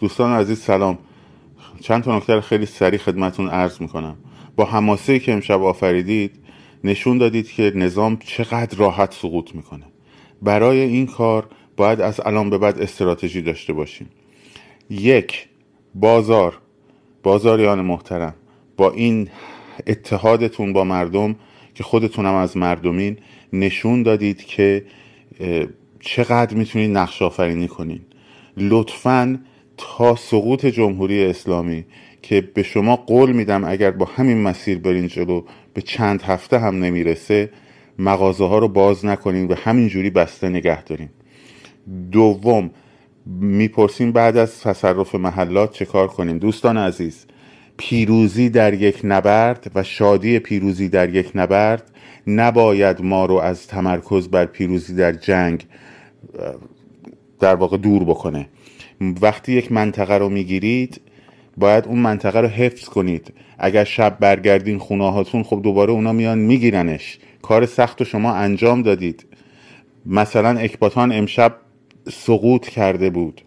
دوستان عزیز سلام. چند تا نکته خیلی سریع خدمتون عرض می‌کنم. با حماسه که امشب آفریدید نشون دادید که نظام چقدر راحت سقوط می‌کنه. برای این کار باید از الان به بعد استراتژی داشته باشیم. یک بازار. بازاریان محترم با این اتحادتون با مردم که خودتونم از مردمین نشون دادید که چقدر می‌تونید نقش آفرینی کنین. لطفا تا سقوط جمهوری اسلامی که به شما قول میدم اگر با همین مسیر برین جلو به چند هفته هم نمی‌رسه مغازه ها رو باز نکنین و همینجوری بسته نگه دارین. دوم می‌پرسیم بعد از تصرف محلات چه کار کنیم دوستان عزیز پیروزی در یک نبرد و شادی پیروزی در یک نبرد نباید ما رو از تمرکز بر پیروزی در جنگ در واقع دور بکنه. وقتی یک منطقه رو می‌گیرید باید اون منطقه رو حفظ کنید. اگر شب برگردین خونه هاتون خب دوباره اونا میان میگیرنش. کار سخت رو شما انجام دادید. مثلا اکباتان امشب سقوط کرده بود.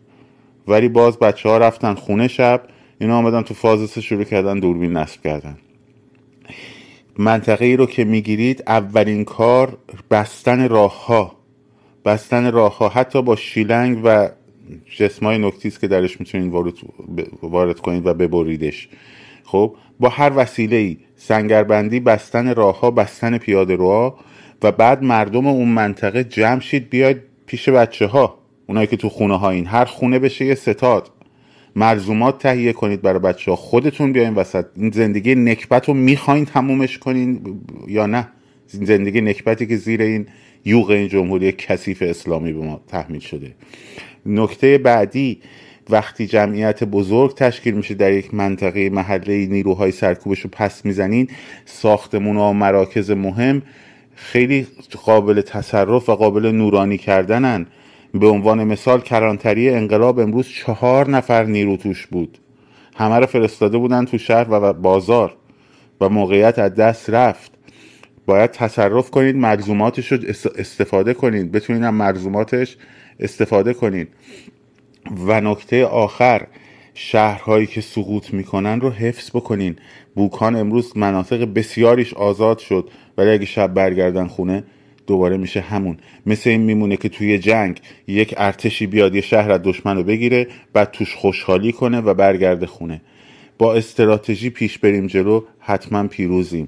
ولی باز بچه ها رفتن خونه شب اینا آمدن تو فاز شروع کردن دوربین نصب کردن. منطقه ای رو که می‌گیرید اولین کار بستن راه ها بستن راه ها حتی با شیلنگ و جسمای نکتیست که درش می‌تونید وارد, وارد کنید و ببریدش. خب با هر وسیله ای سنگربندی بستن راه ها بستن پیاده روها و بعد مردم اون منطقه جمع شید بیاید پیش بچه ها اونایی که تو خونه ها این هر خونه بشه یه ستاد. مرزومات تهیه کنید برای بچه ها خودتون بیاین وسط. این زندگی نکبت رو می‌خواین تمومش کنین یا نه؟ زندگی نکبتی که زیر این یوغ این جمهوری کثیف اسلامی به ما تحمیل شده. نکته بعدی وقتی جمعیت بزرگ تشکیل میشه در یک منطقه محله نیروهای سرکوبش رو پس می‌زنین ساختمون و مراکز مهم خیلی قابل تصرف و قابل نورانی کردنن. به عنوان مثال کلانتری انقلاب امروز چهار نفر نیرو توش بود. همه رو فرستاده بودن تو شهر و بازار و موقعیت از دست رفت. باید تصرف کنید ملزوماتش رو استفاده کنید. بتونید هم ملزوماتش استفاده کنید. و نکته آخر شهرهایی که سقوط می‌کنن رو حفظ بکنین. بوکان امروز مناطق بسیاریش آزاد شد ولی اگه شب برگردن خونه دوباره میشه همون. مثل این میمونه که توی جنگ یک ارتشی بیاد یه شهر از دشمن رو بگیره بعد توش خوشحالی کنه و برگرده خونه. با استراتژی پیش بریم جلو حتما پیروزیم.